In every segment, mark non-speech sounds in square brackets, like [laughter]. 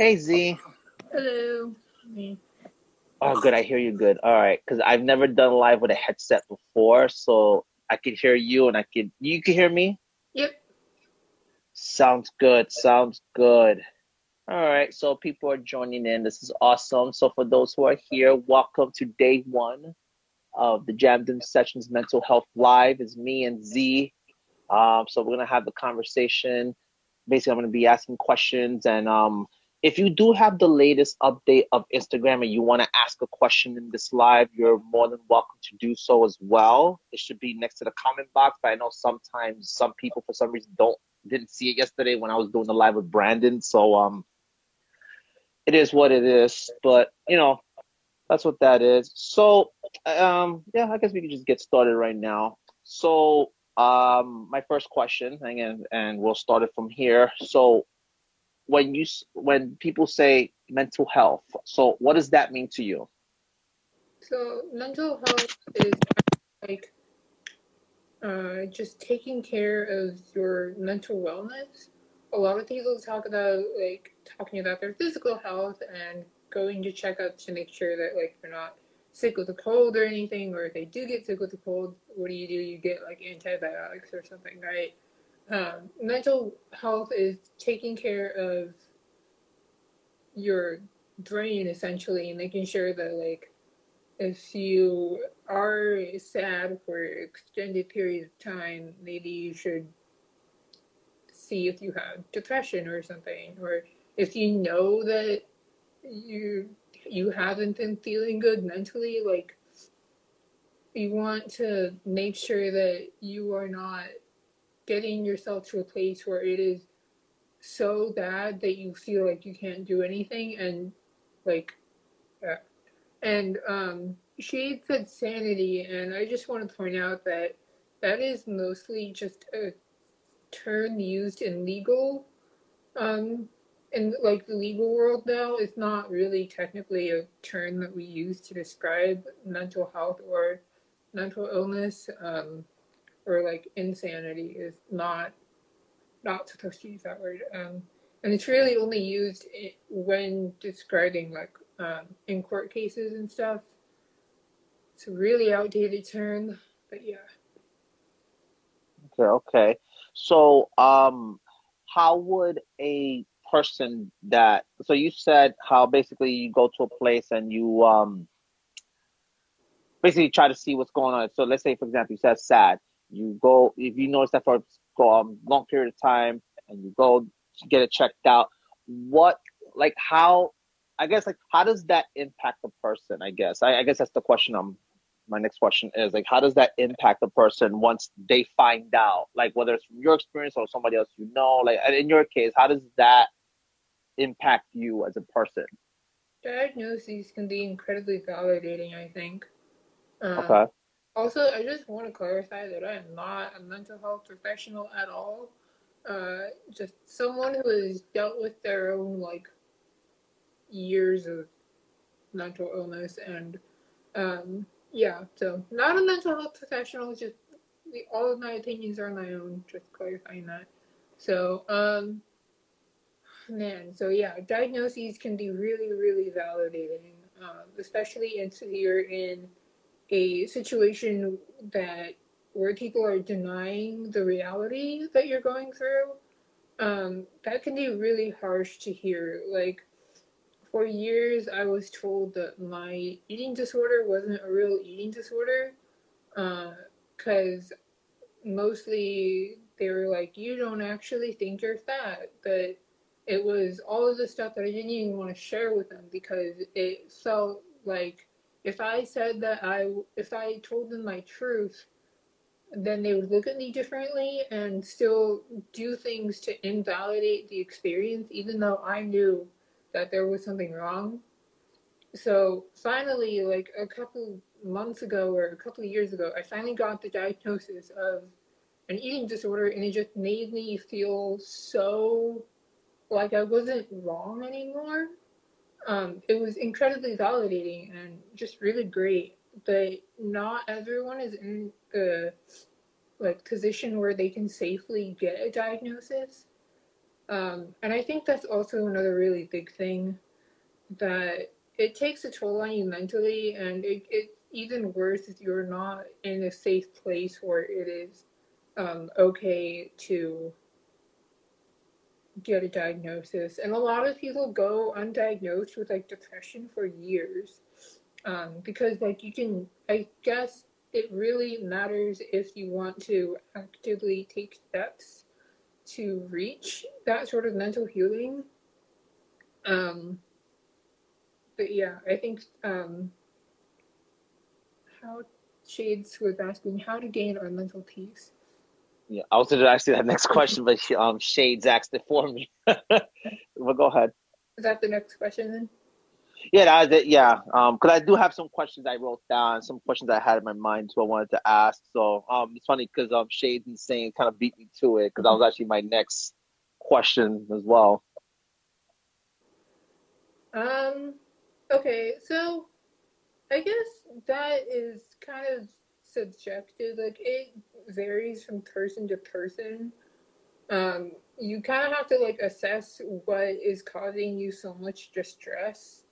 Hey Z. Hello. Me. Oh, good. I hear you good. All right, because I've never done live with a headset before, so I can hear you and I can you can hear me. Yep. Sounds good. Sounds good. All right, so people are joining in. This is awesome. So for those who are here, welcome to day one of the Jamden Sessions Mental Health Live. Is me and Z. Um, so we're gonna have the conversation. Basically, I'm gonna be asking questions and um if you do have the latest update of Instagram and you want to ask a question in this live, you're more than welcome to do so as well. It should be next to the comment box, but I know sometimes some people for some reason don't didn't see it yesterday when I was doing the live with Brandon. So um it is what it is. But you know, that's what that is. So um yeah, I guess we can just get started right now. So um my first question, and and we'll start it from here. So when you when people say mental health so what does that mean to you? So mental health is like uh, just taking care of your mental wellness. A lot of people talk about like talking about their physical health and going to checkups to make sure that like they're not sick with a cold or anything or if they do get sick with a cold what do you do? You get like antibiotics or something right um, mental health is taking care of your brain essentially, and making sure that like if you are sad for extended periods of time, maybe you should see if you have depression or something, or if you know that you you haven't been feeling good mentally, like you want to make sure that you are not getting yourself to a place where it is so bad that you feel like you can't do anything and like yeah. and um she said sanity and i just want to point out that that is mostly just a term used in legal um in like the legal world now it's not really technically a term that we use to describe mental health or mental illness um or like insanity is not not supposed to use that word. Um, and it's really only used when describing like um, in court cases and stuff. It's a really outdated term, but yeah. Okay, okay. So, um, how would a person that so you said how basically you go to a place and you um basically try to see what's going on. So let's say for example you said sad you go if you notice that for a um, long period of time and you go get it checked out what like how i guess like how does that impact the person i guess? I, I guess that's the question i'm my next question is like how does that impact the person once they find out? Like whether it's from your experience or somebody else you know like in your case how does that impact you as a person? Diagnoses can be incredibly validating i think. Um, okay also, I just want to clarify that I am not a mental health professional at all. Uh, just someone who has dealt with their own like years of mental illness and um, yeah, so not a mental health professional. Just the, all of my opinions are my own. Just clarifying that. So um, man, so yeah, diagnoses can be really, really validating, um, especially if you're in a situation that where people are denying the reality that you're going through, um, that can be really harsh to hear. Like, for years, I was told that my eating disorder wasn't a real eating disorder because uh, mostly they were like, you don't actually think you're fat. But it was all of the stuff that I didn't even want to share with them because it felt like if I said that I, if I told them my truth, then they would look at me differently and still do things to invalidate the experience, even though I knew that there was something wrong. So finally, like a couple months ago or a couple of years ago, I finally got the diagnosis of an eating disorder, and it just made me feel so like I wasn't wrong anymore um, it was incredibly validating and just really great. But not everyone is in a like position where they can safely get a diagnosis. Um, and I think that's also another really big thing that it takes a toll on you mentally, and it, it's even worse if you're not in a safe place where it is um, okay to get a diagnosis. And a lot of people go undiagnosed with like depression for years um, because, like, you can, I guess it really matters if you want to actively take steps to reach that sort of mental healing. Um, but yeah, I think um, how Shades was asking how to gain our mental peace. Yeah, I was going to ask you that next question, but um, Shades asked it for me. [laughs] well, go ahead. Is that the next question then? Yeah, that, yeah. Um, because I do have some questions I wrote down, some questions I had in my mind, so I wanted to ask. So, um, it's funny because um, Shades and saying kind of beat me to it because that was actually my next question as well. Um. Okay, so I guess that is kind of subjective. Like it varies from person to person. Um, you kind of have to like assess what is causing you so much distress.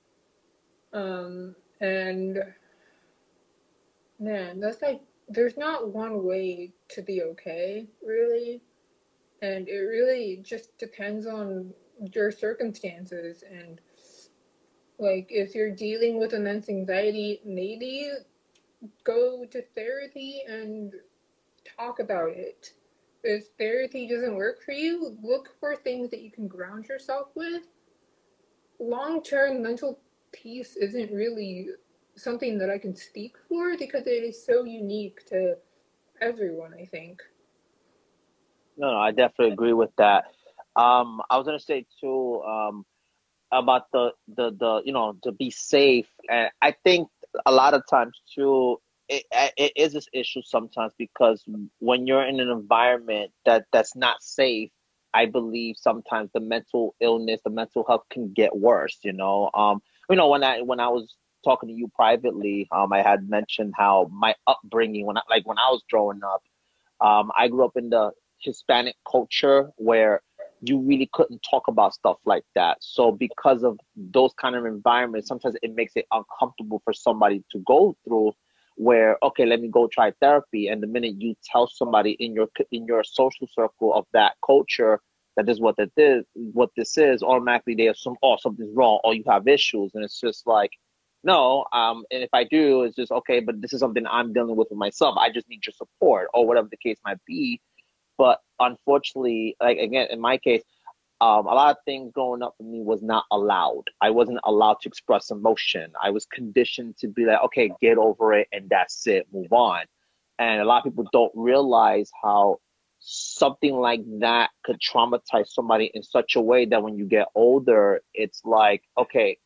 Um, and man, that's like there's not one way to be okay, really. And it really just depends on your circumstances and like if you're dealing with immense anxiety, maybe go to therapy and talk about it. If therapy doesn't work for you, look for things that you can ground yourself with. Long term mental peace isn't really something that I can speak for because it is so unique to everyone, I think. No, no, I definitely agree with that. Um, I was gonna say too, um, about the the the you know to be safe, and I think a lot of times too, it, it is this issue sometimes because when you're in an environment that that's not safe, I believe sometimes the mental illness, the mental health can get worse. You know, um, you know when I when I was talking to you privately, um, I had mentioned how my upbringing when I like when I was growing up, um, I grew up in the Hispanic culture where you really couldn't talk about stuff like that. So because of those kind of environments, sometimes it makes it uncomfortable for somebody to go through where okay let me go try therapy. And the minute you tell somebody in your in your social circle of that culture that this is what that is what this is automatically they assume oh something's wrong or you have issues. And it's just like no um and if i do it's just okay but this is something i'm dealing with myself. I just need your support or whatever the case might be. But unfortunately, like again, in my case, um, a lot of things growing up for me was not allowed. I wasn't allowed to express emotion. I was conditioned to be like, okay, get over it and that's it, move on. And a lot of people don't realize how something like that could traumatize somebody in such a way that when you get older, it's like, okay,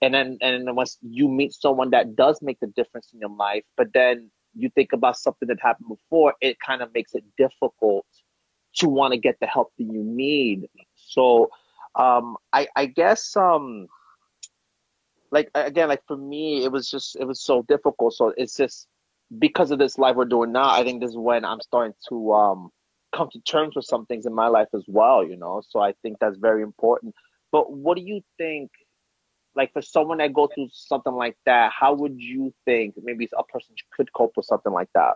and then and then once you meet someone that does make the difference in your life, but then you think about something that happened before, it kind of makes it difficult to want to get the help that you need. So um, I, I guess um, like again, like for me, it was just it was so difficult. So it's just because of this life we're doing now. I think this is when I'm starting to um, come to terms with some things in my life as well. You know, so I think that's very important. But what do you think? like for someone that goes through something like that, how would you think maybe a person could cope with something like that?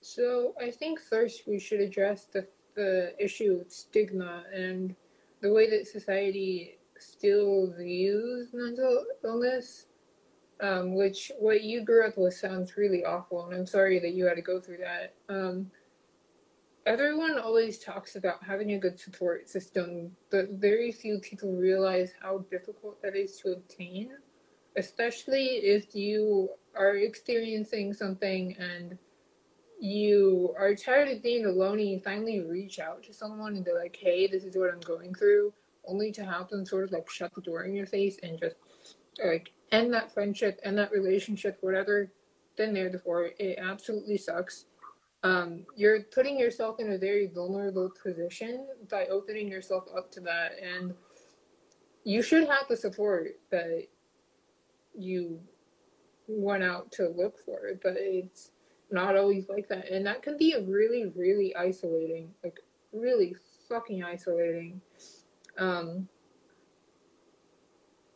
So I think first we should address the the issue of stigma and the way that society still views mental illness. Um, which what you grew up with sounds really awful, and I'm sorry that you had to go through that. Um, everyone always talks about having a good support system, but very few people realize how difficult that is to obtain, especially if you are experiencing something and you are tired of being alone and you finally reach out to someone and they're like, hey, this is what I'm going through, only to have them sort of like shut the door in your face and just like end that friendship, end that relationship, whatever. Then there before it absolutely sucks um, you're putting yourself in a very vulnerable position by opening yourself up to that and you should have the support that you went out to look for but it's not always like that and that can be really really isolating like really fucking isolating. Um,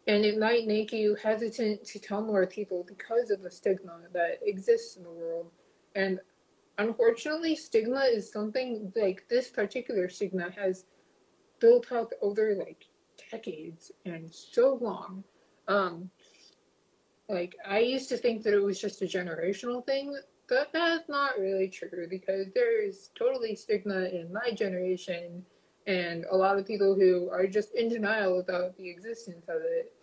and it might make you hesitant to tell more people because of the stigma that exists in the world. And unfortunately, stigma is something like this particular stigma has built up over like decades and so long. Um, like I used to think that it was just a generational thing, but that's not really true because there is totally stigma in my generation and a lot of people who are just in denial about the existence of it.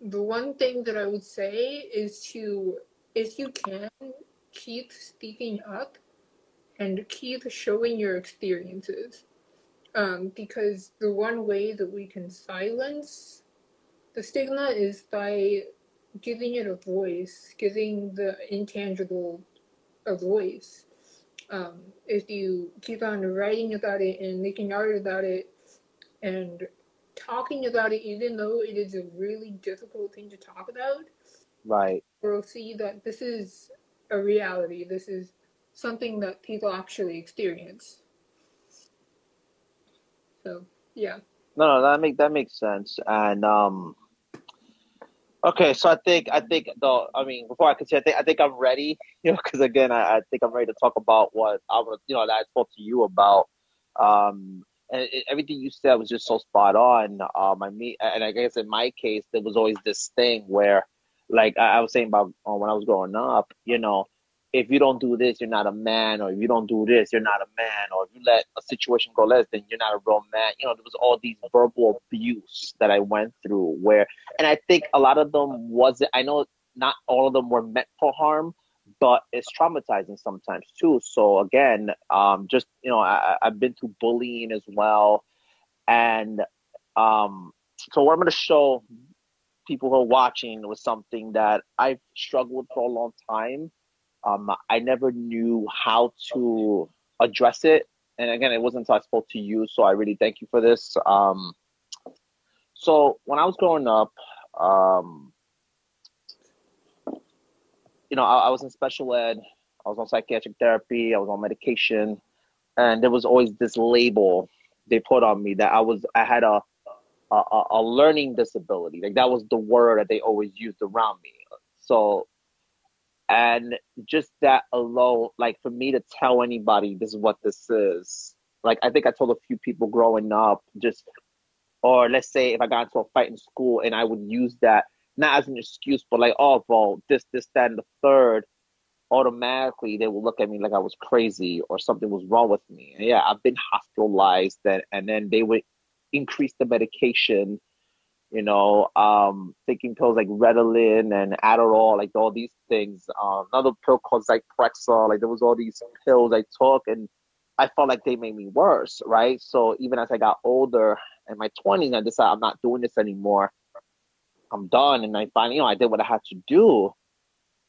The one thing that I would say is to, if you can, keep speaking up and keep showing your experiences. Um, because the one way that we can silence the stigma is by giving it a voice, giving the intangible a voice. Um, if you keep on writing about it and making art about it and talking about it, even though it is a really difficult thing to talk about, right, we'll see that this is a reality. This is something that people actually experience. So yeah. No, no, that make that makes sense, and um, Okay, so I think I think though I mean before I continue, I think I think I'm ready, [laughs] you know, because again I, I think I'm ready to talk about what I was, you know, that I spoke to you about. Um, and it, everything you said was just so spot on. Um, I mean, and I guess in my case there was always this thing where, like I, I was saying about uh, when I was growing up, you know, if you don't do this, you're not a man, or if you don't do this, you're not a man, or if you let a situation go less, then you're not a real man. You know, there was all these verbal abuse that I went through where, and I think a lot of them wasn't, I know not all of them were meant for harm, but it's traumatizing sometimes too. So again, um, just, you know, I, I've been through bullying as well. And um, so what I'm going to show people who are watching was something that I've struggled for a long time um, I never knew how to address it. And again, it wasn't until I spoke to you, so I really thank you for this. Um, so when I was growing up, um, you know, I, I, was in special ed. I was on psychiatric therapy. I was on medication, and there was always this label they put on me that I was I had a a, a learning disability. Like that was the word that they always used around me. So and just that alone like for me to tell anybody this is what this is like i think i told a few people growing up just or let's say if i got into a fight in school and i would use that not as an excuse but like oh well this this that and the third automatically they will look at me like i was crazy or something was wrong with me. And yeah i've been hospitalized and, and then they would increase the medication you know, um, taking pills like Ritalin and Adderall, like all these things. Um, another pill called Zyprexa, like there was all these pills I took, and I felt like they made me worse, right? So even as I got older in my 20s, I decided I'm not doing this anymore. I'm done, and I finally, you know, I did what I had to do,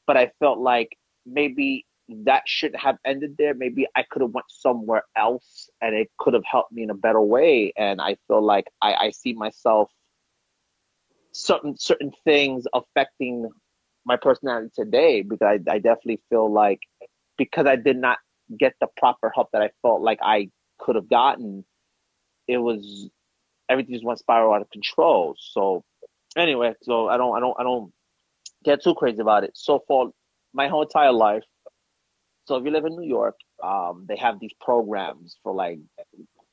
but I felt like maybe that should have ended there. Maybe I could have went somewhere else, and it could have helped me in a better way. And I feel like I, I see myself certain certain things affecting my personality today because I, I definitely feel like because I did not get the proper help that I felt like I could have gotten, it was everything just went spiral out of control. So anyway, so I don't I don't I don't get too crazy about it. So for my whole entire life, so if you live in New York, um, they have these programs for like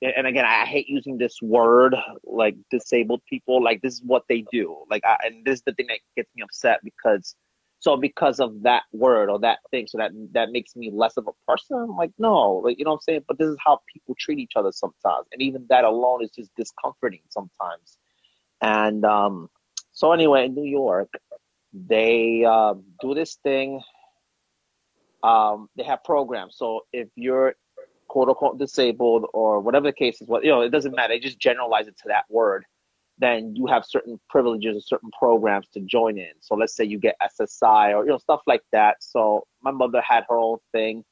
and again, I hate using this word like disabled people. Like this is what they do. Like, I, and this is the thing that gets me upset because, so because of that word or that thing, so that that makes me less of a person. I'm like, no, like you know what I'm saying. But this is how people treat each other sometimes, and even that alone is just discomforting sometimes. And um, so anyway, in New York, they uh, do this thing. Um, they have programs. So if you're quote unquote disabled or whatever the case is, what you know, it doesn't matter. They just generalize it to that word. Then you have certain privileges or certain programs to join in. So let's say you get SSI or you know stuff like that. So my mother had her own thing,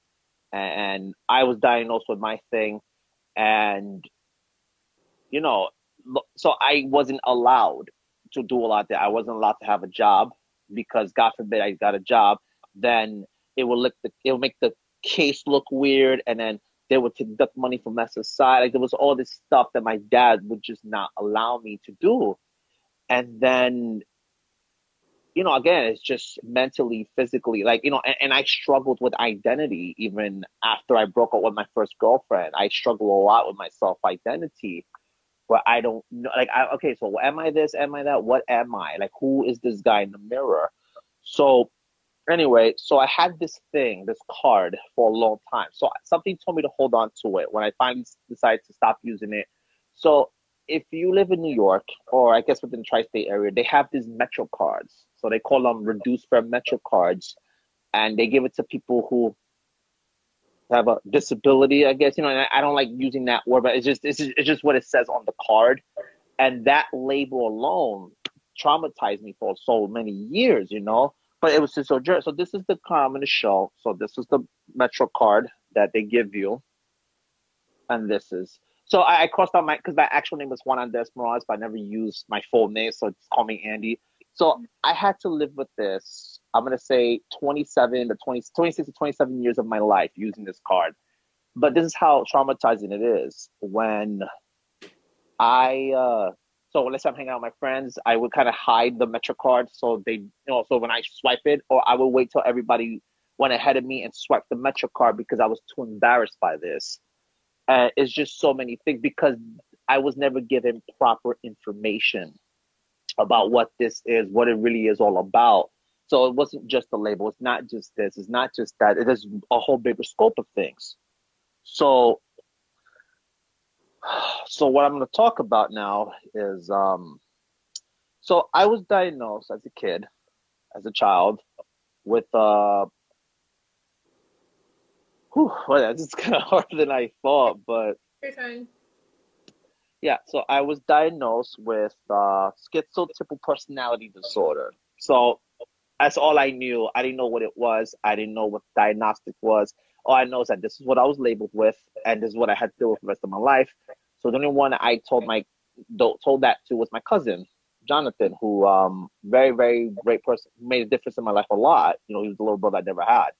and I was diagnosed with my thing, and you know, so I wasn't allowed to do a lot there. I wasn't allowed to have a job because God forbid I got a job, then it will look the, it will make the case look weird, and then they would deduct money from SSI. Like there was all this stuff that my dad would just not allow me to do. And then, you know, again, it's just mentally, physically, like, you know, and, and I struggled with identity even after I broke up with my first girlfriend. I struggle a lot with my self identity where I don't know, like, I, okay, so am I this? Am I that? What am I? Like, who is this guy in the mirror? So anyway, so I had this thing, this card for a long time. So something told me to hold on to it when I finally decided to stop using it. So if you live in New York, or I guess within the tri-state area, they have these Metro cards. So they call them reduced fare Metro cards, and they give it to people who have a disability. I guess you know. I, I don't like using that word, but it's just it's just, it's just what it says on the card, and that label alone traumatized me for so many years. You know but it was just so So this is the car I'm going to show. So this is the Metro card that they give you, and this is. So I, I crossed out my because my actual name was Juan Andres Morales, but I never used my full name, so it's call me Andy. So I had to live with this. I'm gonna say 27 to 20, 26 to 27 years of my life using this card. But this is how traumatizing it is when I uh, so say I'm hanging out with my friends, I would kind of hide the Metro card so they, you know, so when I swipe it, or I would wait till everybody went ahead of me and swipe the Metro card because I was too embarrassed by this. Uh, it's just so many things because I was never given proper information about what this is, what it really is all about. So it wasn't just a label. It's not just this. It's not just that. It is a whole bigger scope of things. So so what I'm going to talk about now is um, so I was diagnosed as a kid, as a child, with uh, whew, well, this is [laughs] kind of harder than I thought, but yeah. So I was diagnosed with uh, schizotypal personality disorder. So that's all I knew. I didn't know what it was. I didn't know what diagnostic was. All I know is that this is what I was labeled with, and this is what I had to deal with the rest of my life. So the only one I told my told that to was my cousin Jonathan, who um very very great person, made a difference in my life a lot. You know, he was the little brother I never had.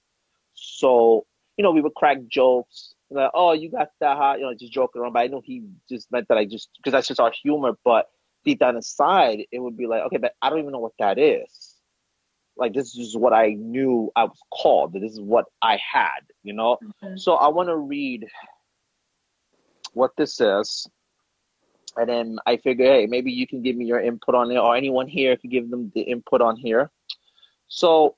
So you know, we would crack jokes like, "Oh, you got that hot," you know, just joking around. But I know he just meant that I just because that's just our humor. But deep down inside, it would be like, okay, but I don't even know what that is. Like this is what I knew I was called. This is what I had, you know. Mm-hmm. So I want to read what this is. And then I figure, hey, maybe you can give me your input on it, or anyone here can give them the input on here. So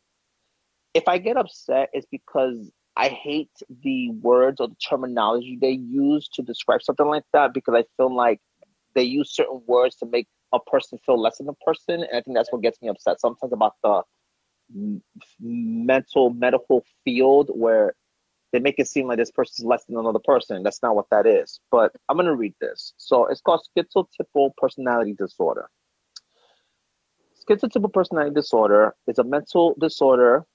if I get upset, it's because I hate the words or the terminology they use to describe something like that because I feel like they use certain words to make a person feel less than a person. And I think that's what gets me upset sometimes about the mental medical field where they make it seem like this person is less than another person. That's not what that is. But I'm going to read this. So it's called schizotypal personality disorder. Schizotypal personality disorder is a mental disorder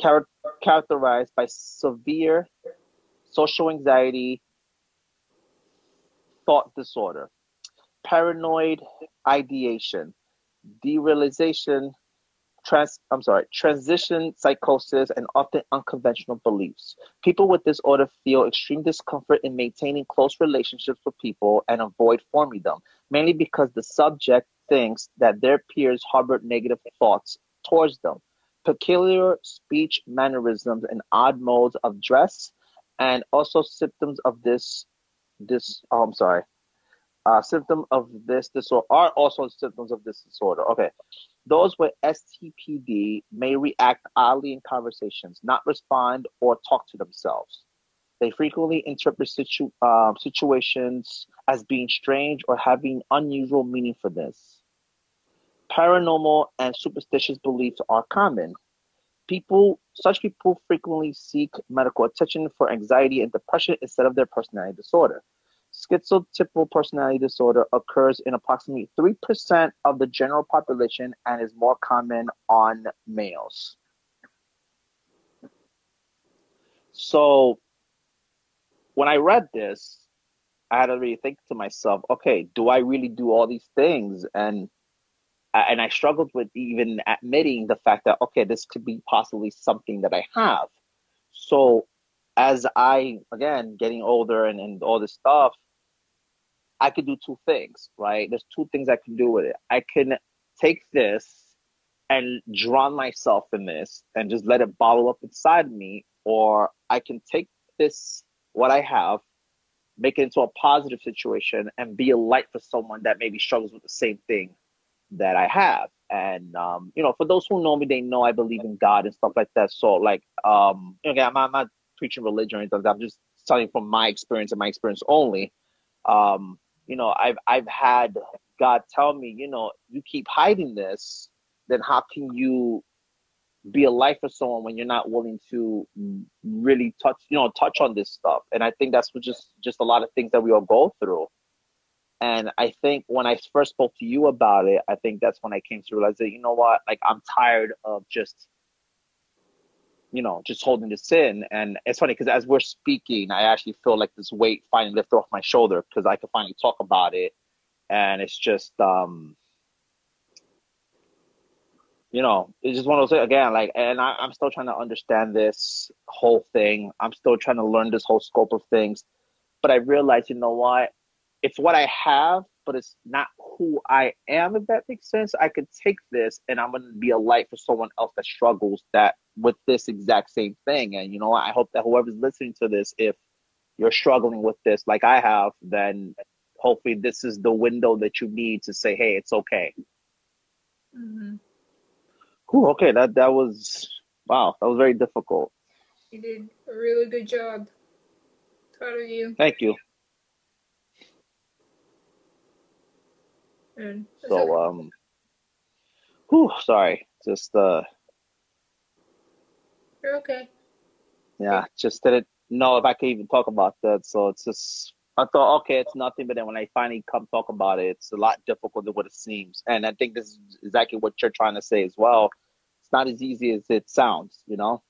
char- characterized by severe social anxiety, thought disorder, paranoid ideation, derealization, trans I'm sorry, transition psychosis and often unconventional beliefs. People with this disorder feel extreme discomfort in maintaining close relationships with people and avoid forming them, mainly because the subject thinks that their peers harbor negative thoughts towards them. Peculiar speech mannerisms and odd modes of dress, and also symptoms of this this oh, I'm sorry. Uh, symptom of this disorder are also symptoms of this disorder. Okay, those with STPD may react oddly in conversations, not respond or talk to themselves. They frequently interpret situ- uh, situations as being strange or having unusual meaning for this. Paranormal and superstitious beliefs are common. People, such people frequently seek medical attention for anxiety and depression instead of their personality disorder. Schizotypal personality disorder occurs in approximately 3% of the general population and is more common on males. So when I read this, I had to really think to myself, okay, do I really do all these things? And uh, and I struggled with even admitting the fact that okay, this could be possibly something that I have. So as I again getting older and, and all this stuff, I could do two things, right? There's two things I can do with it. I can take this and drown myself in this and just let it bottle up inside me, or I can take this, what I have, make it into a positive situation and be a light for someone that maybe struggles with the same thing that I have. And um, you know, for those who know me, they know I believe in God and stuff like that. So like um again, I'm, I'm not preaching religion or anything. I'm just telling from my experience and my experience only. Um, you know, I've I've had God tell me, you know, you keep hiding this, then how can you be a light for someone when you're not willing to really touch, you know, touch on this stuff? And I think that's what just just a lot of things that we all go through. And I think when I first spoke to you about it, I think that's when I came to realize that, you know what, like I'm tired of just you know, just holding this in. And it's funny because as we're speaking, I actually feel like this weight finally lifted off my shoulder because I could finally talk about it. And it's just, um, you know, it's just one of those again, like, and I, I'm still trying to understand this whole thing. I'm still trying to learn this whole scope of things. But I realize, you know what? It's what I have, but it's not who I am, if that makes sense. I could take this and I'm gonna be a light for someone else that struggles that with this exact same thing. And you know, I hope that whoever's listening to this, if you're struggling with this like I have, then hopefully this is the window that you need to say, hey, it's okay. Mm-hmm. Cool. Okay, that that was wow. That was very difficult. You did a really good job. Proud of you. Thank you. So um, whew, sorry, just uh you're okay. Yeah, just didn't know if I could even talk about that. So it's just I thought, okay, it's nothing. But then when I finally come talk about it, it's a lot difficult than what it seems. And I think this is exactly what you're trying to say as well. It's not as easy as it sounds, you know.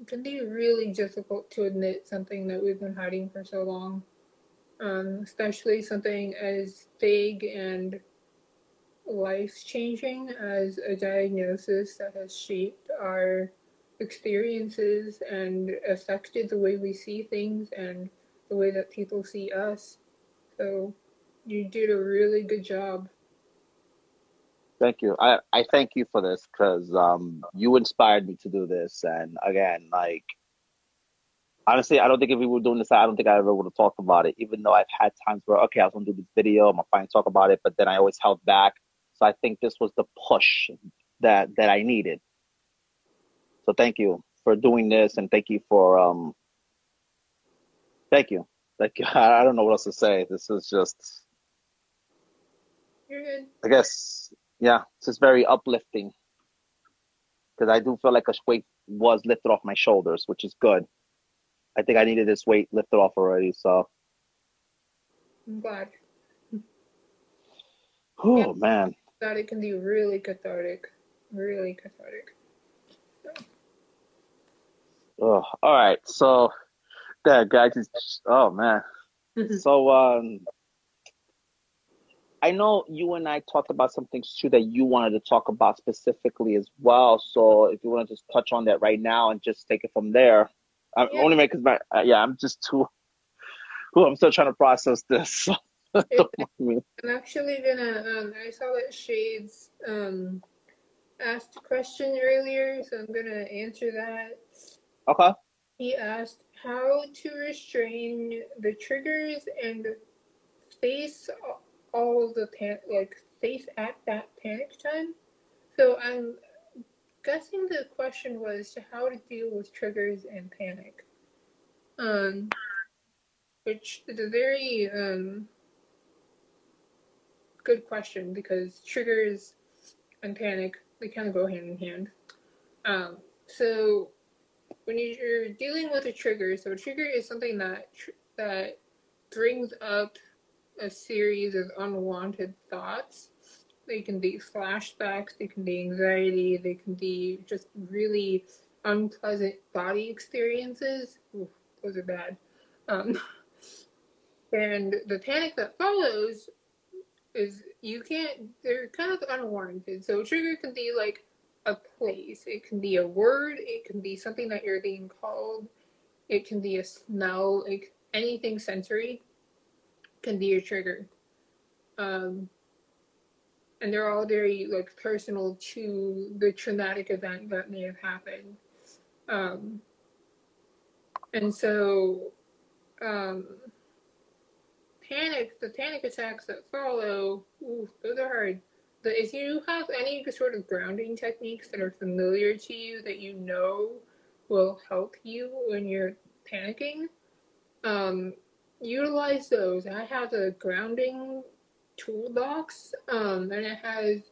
It can be really difficult to admit something that we've been hiding for so long, um, especially something as big and life changing as a diagnosis that has shaped our experiences and affected the way we see things and the way that people see us. So you did a really good job. Thank you. I, I thank you for this because um, you inspired me to do this. And again, like, honestly, I don't think if we were doing this, I don't think I ever would have talked about it, even though I've had times where, okay, I was going to do this video, I'm going to finally talk about it, but then I always held back. So I think this was the push that, that I needed. So thank you for doing this, and thank you for um. Thank you. Like [laughs] I don't know what else to say. This is just. You're good. I guess yeah, it's just very uplifting. Because I do feel like a weight was lifted off my shoulders, which is good. I think I needed this weight lifted off already, so. I'm glad. Oh yeah, man. That it can be really cathartic, really cathartic. Oh, all right. So, that guy just, oh man. [laughs] so, um, I know you and I talked about some things too that you wanted to talk about specifically as well. So, if you want to just touch on that right now and just take it from there, I'm yeah. only because my uh, yeah, I'm just too. [laughs] Ooh, I'm still trying to process this. [laughs] I'm actually gonna. Um, I saw that Shades um asked a question earlier, so I'm gonna answer that. Okay. He asked how to restrain the triggers and face all the pan like face at that panic time. So I'm guessing the question was to how to deal with triggers and panic. Um, which is a very um good question because triggers and panic they kind of go hand in hand. Um, so when you're dealing with a trigger, so a trigger is something that tr- that brings up a series of unwanted thoughts. They can be flashbacks, they can be anxiety, they can be just really unpleasant body experiences. Those are bad. Um, [laughs] and the panic that follows is you can't, they're kind of unwarranted. So trigger can be like a place. It can be a word, it can be something that you're being called, it can be a smell, like anything sensory can be your trigger. Um, and they're all very like personal to the traumatic event that may have happened. Um, and so, um, panic, the panic attacks that follow, ooh, those are hard. But if you have any sort of grounding techniques that are familiar to you that you know will help you when you're panicking, um, utilize those. I have a grounding toolbox, um, and it has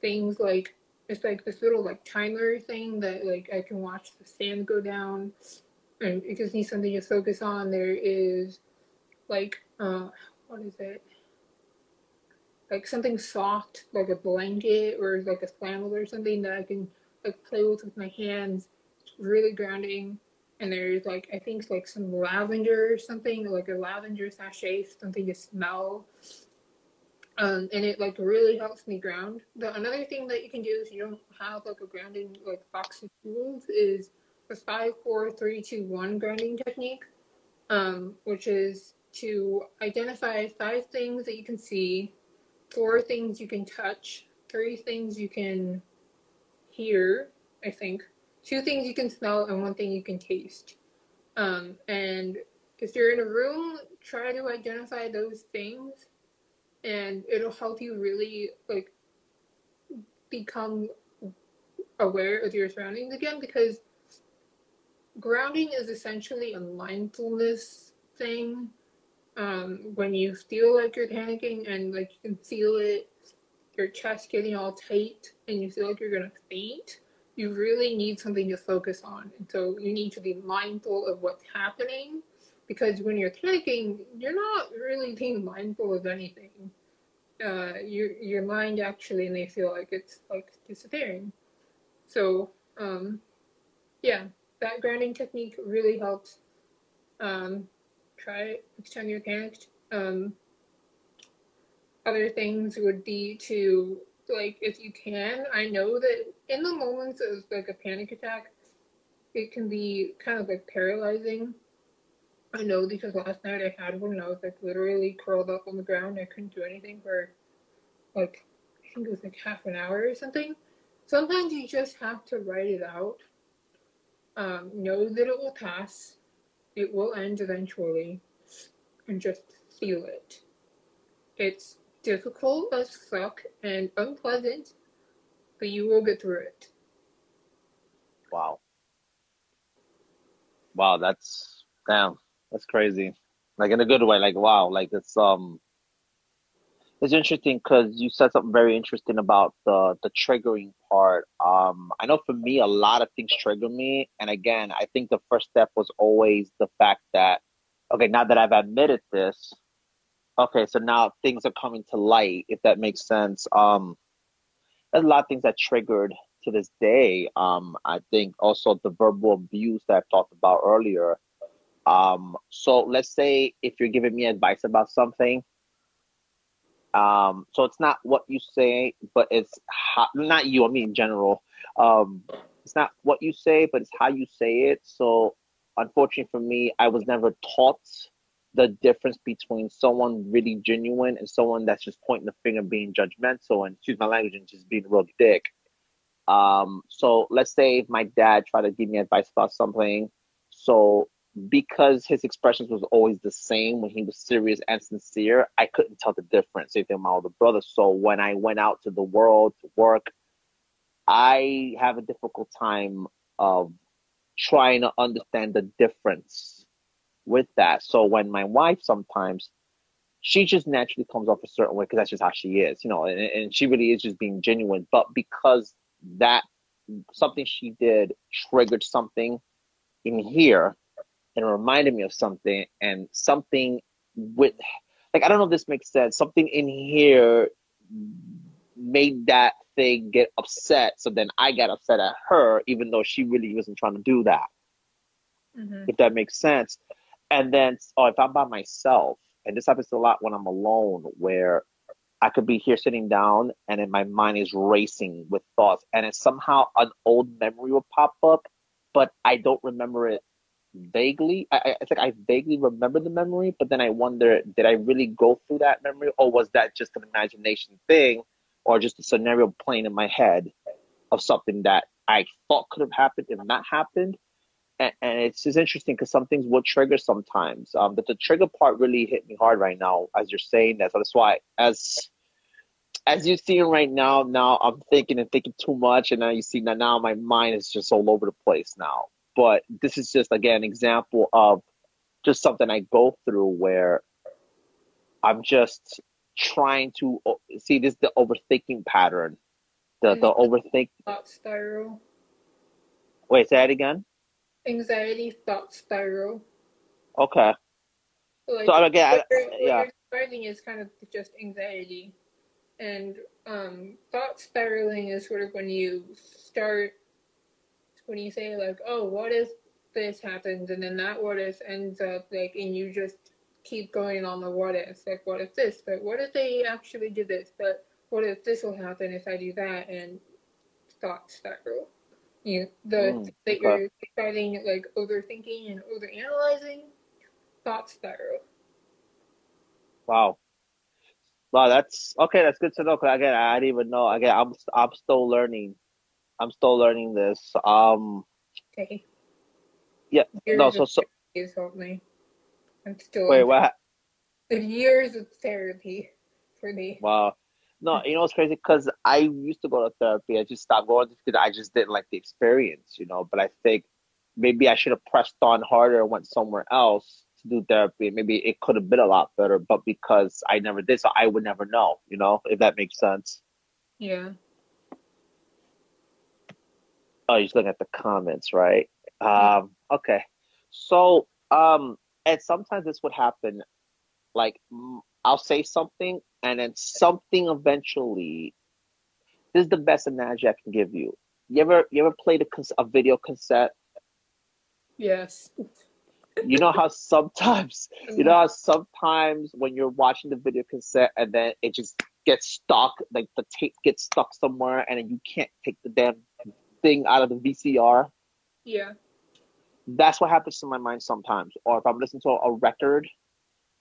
things like it's like this little like timer thing that like I can watch the sand go down, and it gives me something to focus on. There is like uh, what is it? Like something soft, like a blanket or like a flannel or something that I can like play with with my hands. It's really grounding. And there's like I think like some lavender or something, like a lavender sachet, something to smell um, and it like really helps me ground. The another thing that you can do if you don't have like a grounding like box of tools is the five, four, three, two, one grounding technique, um, which is to identify five things that you can see, four things you can touch, three things you can hear, I think, two things you can smell, and one thing you can taste. Um, and if you're in a room, try to identify those things and it'll help you really like become aware of your surroundings again because grounding is essentially a mindfulness thing um, when you feel like you're panicking and like you can feel it your chest getting all tight and you feel like you're gonna faint you really need something to focus on. And so you need to be mindful of what's happening because when you're panicking, you're not really being mindful of anything. Uh, your your mind actually may feel like it's like disappearing. So um, yeah, that grounding technique really helps. Um, try it next time you're panicked. Um, other things would be to like if you can. I know that in the moments of like a panic attack, it can be kind of like paralyzing I know because last night I had one and I was like literally curled up on the ground. I couldn't do anything for like I think it was like half an hour or something. Sometimes you just have to write it out. Um, know that it will pass. It will end eventually. And just feel it. It's difficult as fuck and unpleasant, but you will get through it. Wow. Wow, that's damn. That's crazy. Like in a good way. Like wow. Like it's um. It's interesting because you said something very interesting about the the triggering part. Um, I know for me, a lot of things trigger me, and again, I think the first step was always the fact that, okay, now that I've admitted this, okay, so now things are coming to light, if that makes sense. Um, there's a lot of things that triggered to this day. Um, I think also the verbal abuse that I talked about earlier um, so let's say if you're giving me advice about something, um, so it's not what you say, but it's how, not you. I mean in general. Um, it's not what you say, but it's how you say it. So unfortunately for me, I was never taught the difference between someone really genuine and someone that's just pointing the finger, being judgmental, and excuse my language, and just being real dick. Um, so let's say my dad tried to give me advice about something, so because his expressions was always the same when he was serious and sincere, I couldn't tell the difference. Same thing with my older brother. So when I went out to the world to work, I have a difficult time of trying to understand the difference with that. So when my wife sometimes she just naturally comes off a certain way because that's just how she is, you know, and, and she really is just being genuine. But because that something she did triggered something in here and reminded me of something and something with like I don't know if this makes sense. Something in here made that thing get upset. So then I got upset at her, even though she really wasn't trying to do that. Mm-hmm. If that makes sense. And then, oh, if I'm by myself, and this happens a lot when I'm alone, where I could be here sitting down and then my mind is racing with thoughts, and it's somehow an old memory will pop up, but I don't remember it vaguely. I, I think I vaguely remember the memory, but then I wonder, did I really go through that memory, or was that just an imagination thing, or just a scenario playing in my head of something that I thought could have happened and not happened? And, and it's just interesting because some things will trigger sometimes. Um, but the trigger part really hit me hard right now as you're saying that. So that's why, as as you see right now, now I'm thinking and thinking too much, and now you see that now my mind is just all over the place now. But this is just again an example of just something I go through where I'm just trying to see this the overthinking pattern, the the overthink thought spiral. Wait, say that again. Anxiety thought spiral. Okay. Like, so again, what you're, yeah. What you're describing is kind of just anxiety and um, thought spiraling is sort of when you start, when you say, like, oh, what if this happens? And then that what if ends up, like, and you just keep going on the what ifs. Like, what if this? But what if they actually do this? But what if this will happen if I do that? And thought spiral. You, the Mm, that okay. you're starting like overthinking and overanalyzing, thought spiral. Wow. Wow, that's okay. That's good to know. Cause again, I didn't even know. Again, I'm I'm still learning. I'm still learning this. Um, Okay. Yeah, Years no. So so has helped me. I'm still wait, what? years of therapy for me. Wow. No, you know what's crazy? Because I used to go to therapy. I just stopped going because I just didn't like the experience, you know. But I think maybe I should have pressed on harder and went somewhere else to do therapy. Maybe it could have been a lot better. But because I never did, so I would never know, you know, if that makes sense. Yeah. Oh, you're just looking at the comments, right? Um, okay. So, um, and sometimes this would happen, like I'll say something, and then something eventually. This is the best analogy I can give you. You ever, you ever played a, a video cassette? Yes. You know how sometimes, [laughs] you know how sometimes when you're watching the video cassette and then it just gets stuck, like the tape gets stuck somewhere, and then you can't take the damn thing out of the VCR. Yeah. that's what happens to my mind sometimes. Or if I'm listening to a record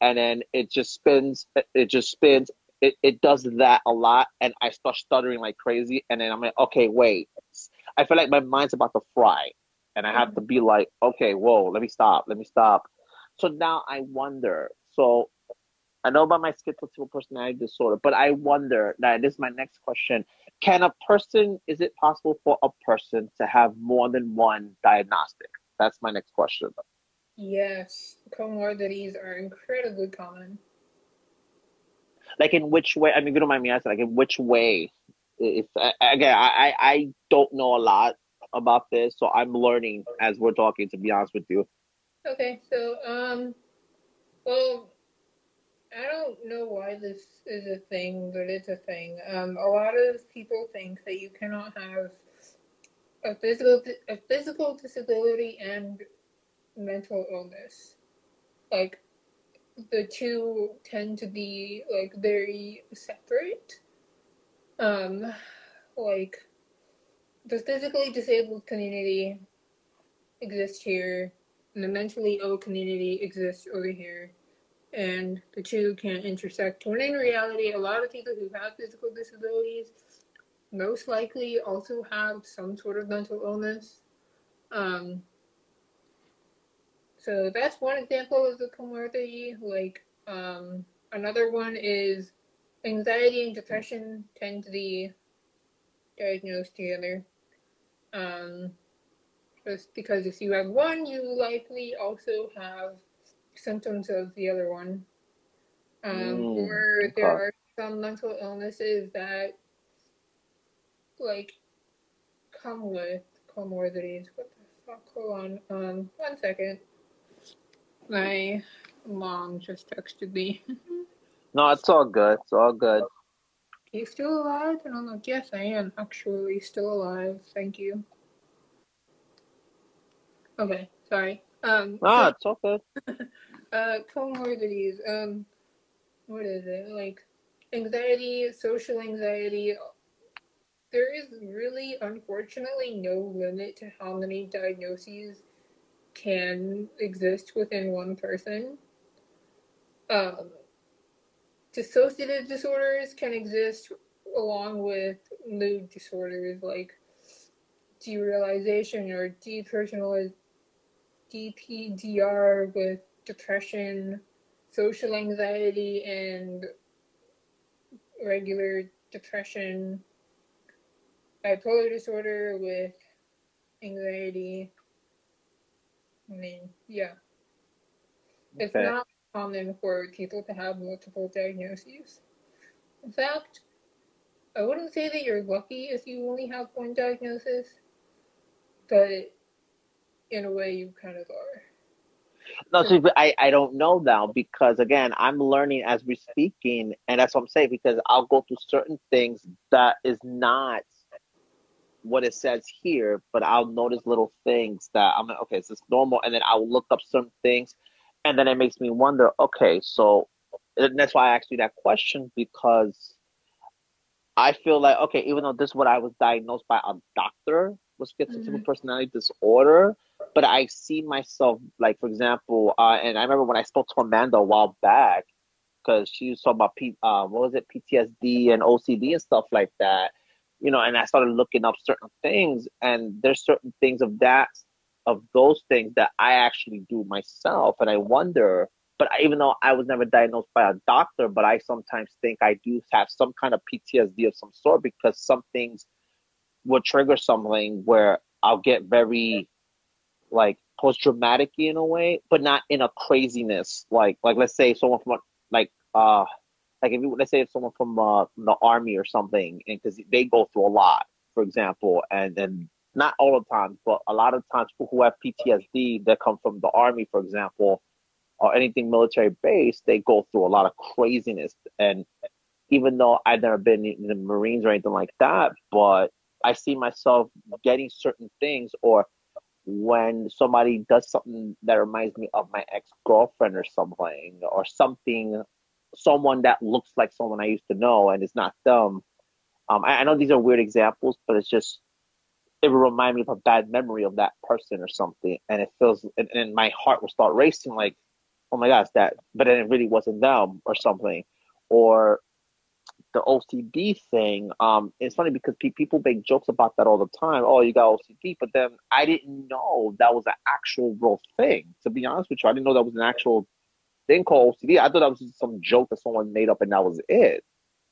and then it just spins, it- it just spins. It, it does that a lot, and I start stuttering like crazy. And then I'm like, okay, wait. I feel like my mind's about to fry, and I have to be like, okay, whoa, let me stop, let me stop. So now I wonder. So I know about my schizotypal personality disorder, but I wonder that this is my next question. Can a person, is it possible for a person to have more than one diagnostic? That's my next question. Yes. Comorbidities are incredibly common. Like in which way? I mean, you don't mind me asking, like in which way? If again, I I don't know a lot about this, so I'm learning as we're talking. To be honest with you. Okay, so um well know why this is a thing, but it's a thing. Um a lot of people think that you cannot have a physical a physical disability and mental illness. Like the two tend to be like very separate. Um like the physically disabled community exists here and the mentally ill community exists over here and the two can intersect when in reality. A lot of people who have physical disabilities most likely also have some sort of mental illness. Um, so that's one example of the comorbidity. Like um, another one is anxiety and depression tend to be diagnosed together. Um, just because if you have one, you likely also have symptoms of the other one. Um, Mm, or there are some mental illnesses that like come with comorbidities. What the fuck? Hold on. Um, one second. My mom just texted me. [laughs] No, it's all good. It's all good. Are you still alive? And I'm like, yes, I am actually still alive. Thank you. Okay, sorry. Um, so, it's all good. [laughs] uh, comorbidities. Um, what is it? Like anxiety, social anxiety. There is really, unfortunately, no limit to how many diagnoses can exist within one person. Um, dissociative disorders can exist along with mood disorders like derealization or depersonalization, DPDR with depression, social anxiety, and regular depression, bipolar disorder with anxiety. I mean, yeah. It's not common for people to have multiple diagnoses. In fact, I wouldn't say that you're lucky if you only have one diagnosis, but in a way you kind of are. No, see, but I, I don't know now because again, I'm learning as we're speaking, and that's what I'm saying because I'll go through certain things that is not what it says here, but I'll notice little things that I'm like, okay, is this normal? And then I'll look up some things, and then it makes me wonder, okay, so and that's why I asked you that question because I feel like, okay, even though this is what I was diagnosed by a doctor with schizotypal Mhm. personality disorder, but I see myself, like, for example, uh, and I remember when I spoke to Amanda a while back, because she was talking about P, uh, what was it, PTSD and OCD and stuff like that, you know, and I started looking up certain things, and there's certain things of that, of those things that I actually do myself, and I wonder, but even though I was never diagnosed by a doctor, but I sometimes think I do have some kind of PTSD of some sort because some things will trigger something where I'll get very like post traumatic in a way, but not in a craziness. Like like let's say someone from like uh like if you let's say if someone from uh the army or something, and because they go through a lot, for example, and and not all the time, but a lot of times people who have PTSD that come from the army, for example, or anything military based, they go through a lot of craziness. And even though I've never been in the Marines or anything like that, but I see myself getting certain things or when somebody does something that reminds me of my ex-girlfriend or something or something someone that looks like someone I used to know and it's not them. Um, I, I know these are weird examples, but it's just it will remind me of a bad memory of that person or something, and it feels and, and my heart will start racing like, oh my gosh, that. But then it really wasn't them or something, or the OCD thing. Um, it's funny because pe- people make jokes about that all the time. Oh, you got OCD, but then I didn't know that was an actual real thing. To be honest with you, I didn't know that was an actual thing called OCD. I thought that was just some joke that someone made up and that was it.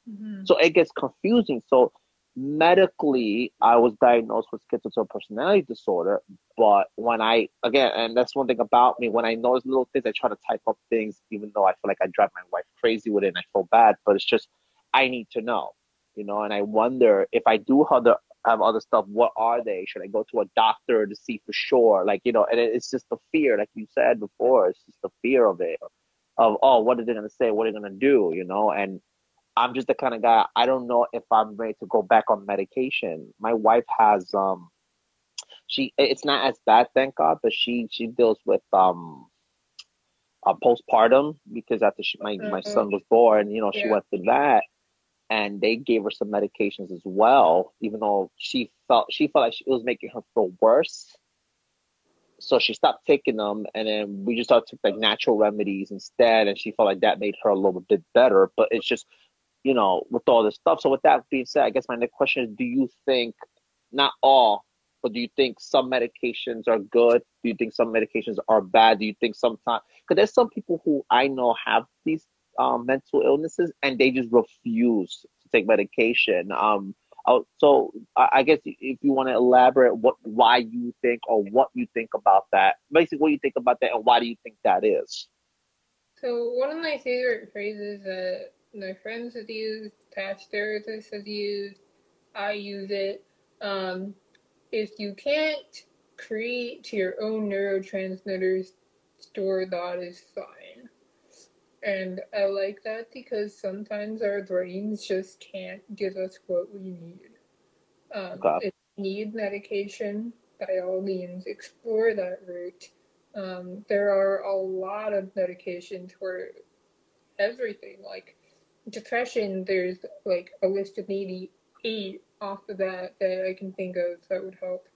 Mm-hmm. So it gets confusing. So medically, I was diagnosed with schizotypal personality disorder. But when I, again, and that's one thing about me, when I notice little things, I try to type up things, even though I feel like I drive my wife crazy with it and I feel bad. But it's just, I need to know, you know, and I wonder if I do have, the, have other stuff, what are they? Should I go to a doctor to see for sure? Like, you know, and it- it's just the fear, like you said before, it's just the fear of it, of, oh, what are they going to say? What are they going to do? You know, and I'm just the kind of guy, I don't know if I'm ready to go back on medication. My wife has, um, she, it's not as bad, thank God, but she, she deals with, um, uh, postpartum because after she, my, my Mhm. son was born, you know, she Yeah. went through that and they gave her some medications as well, even though she felt, she felt like she, it was making her feel worse. So she stopped taking them and then we just started took like natural remedies instead. And she felt like that made her a little bit better, but it's just, you know, with all this stuff. So with that being said, I guess my next question is, do you think, not all, but do you think some medications are good? Do you think some medications are bad? Do you think sometimes, because there's some people who I know have these um, mental illnesses and they just refuse to take medication. Um, uh, so I I guess if you want to elaborate what, why you think or what you think about that, basically what you think about that and why do you think that is? So one of my favorite phrases that my friends have used, pastors have used, I use it. Um, if you can't create your own neurotransmitters, store that is fine. And I like that because sometimes our brains just can't give us what we need. Um, Okay. if you need medication, by all means, explore that route. Um, there are a lot of medications for everything. Like depression, there's like a list of maybe eight off of that that I can think of that would help.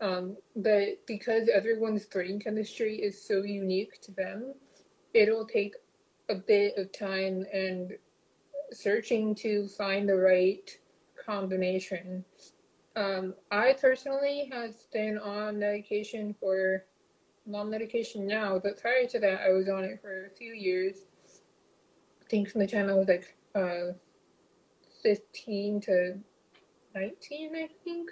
Um, but because everyone's brain chemistry is so unique to them, it'll take a bit of time and searching to find the right combination. Um, I personally have been on medication for non medication now, but prior to that, I was on it for a few years. I think from the time I was like uh, 15 to 19, I think.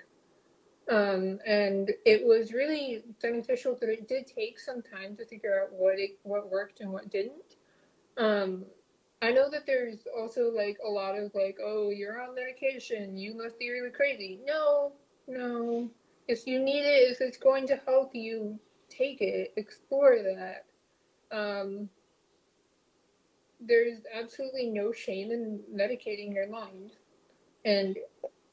Um, and it was really beneficial, but it did take some time to figure out what it what worked and what didn't. Um, I know that there's also like a lot of like, oh, you're on medication, you must be really crazy. No, no. If you need it, if it's going to help you, take it, explore that. Um, there's absolutely no shame in medicating your mind. And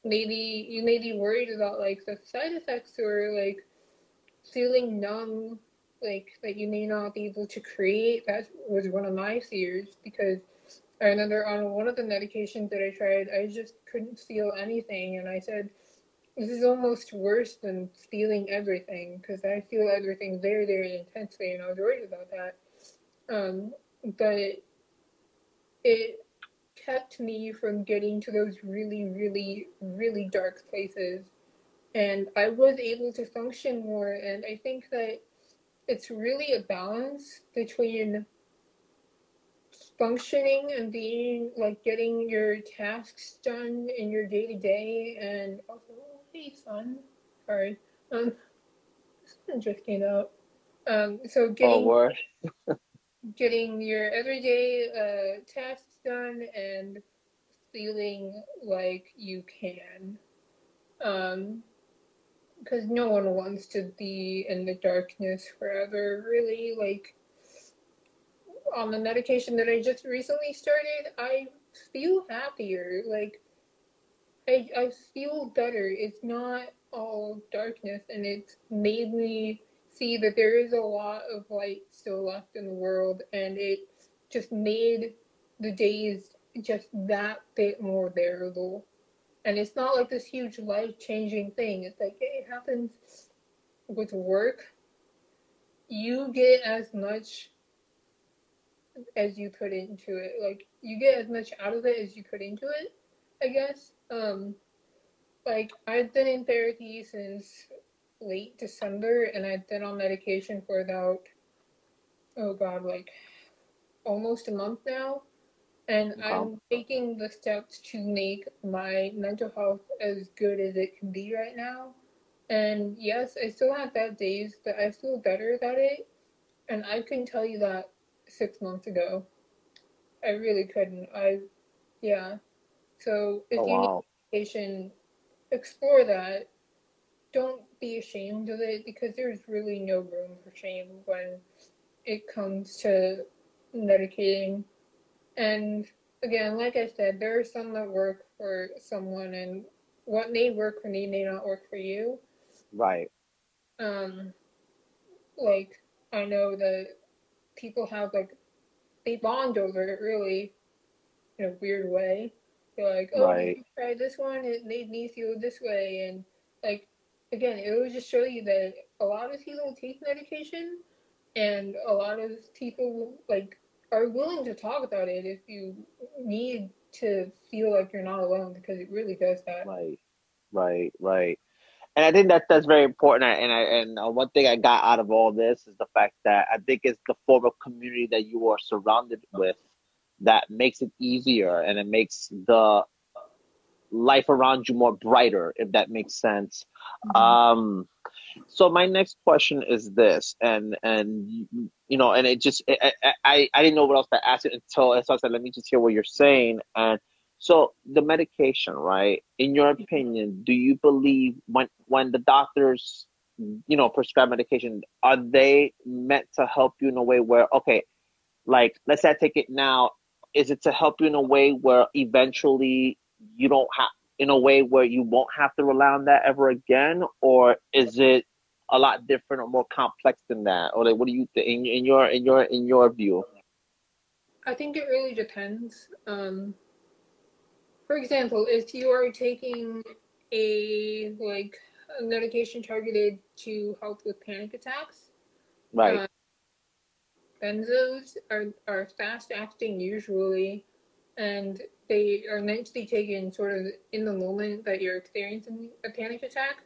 maybe you may be worried about like the side effects or like feeling numb, like that you may not be able to create. That was one of my fears because I remember on one of the medications that I tried, I just couldn't feel anything. And I said, this is almost worse than feeling everything because I feel everything very, very intensely, and I was worried about that. Um, but it kept me from getting to those really, really, really dark places. And I was able to function more. And I think that it's really a balance between functioning and being like getting your tasks done in your day to day and also hey son sorry. Um [laughs] just came out um so Oh, getting [laughs] getting your everyday uh, tasks done and feeling like you can. Um, because no one wants to be in the darkness forever, really. Like, on the medication that I just recently started, I feel happier. Like, I, I feel better. It's not all darkness, and it's made me see that there is a lot of light still left in the world, and it just made the days just that bit more bearable. And it's not like this huge life changing thing. It's like it happens with work. You get as much as you put into it. Like you get as much out of it as you put into it, I guess. Um like I've been in therapy since late December and I've been on medication for about oh god, like almost a month now. And. I'm taking the steps to make my mental health as good as it can be right now. And yes, I still have bad days, but I feel better about it. And I couldn't tell you that six months ago. I really couldn't. I, yeah. So if Oh, you need medication, explore that. Don't be ashamed of it because there's really no room for shame when it comes to medicating. And again, like I said, there are some that work for someone, and what may work for me may not work for you. Right. Um, like I know that people have like they bond over it really in a weird way. They're like, oh, Right. you try this one? It made me feel this way, and like again, it will just show you that a lot of people take medication, and a lot of people like are willing to talk about it if you need to feel like you're not alone because it really does that. Right. Right. Right. And I think that that's very important. And I and uh, one thing I got out of all this is the fact that I think it's the form of community that you are surrounded with that makes it easier and it makes the life around you more brighter, if that makes sense. Um, so my next question is this, and and you know, and it just I I, I I didn't know what else to ask it until so I said, let me just hear what you're saying. And so the medication, right? In your mm-hmm. opinion, do you believe when when the doctors you know prescribe medication, are they meant to help you in a way where okay, like let's say I take it now, is it to help you in a way where eventually you don't have in a way where you won't have to rely on that ever again, or is it a lot different or more complex than that? Or like, what do you think in, in your in your in your view? I think it really depends. Um, for example, if you are taking a like a medication targeted to help with panic attacks. Right. Uh, benzos are, are fast acting usually, and they are meant to be taken sort of in the moment that you're experiencing a panic attack.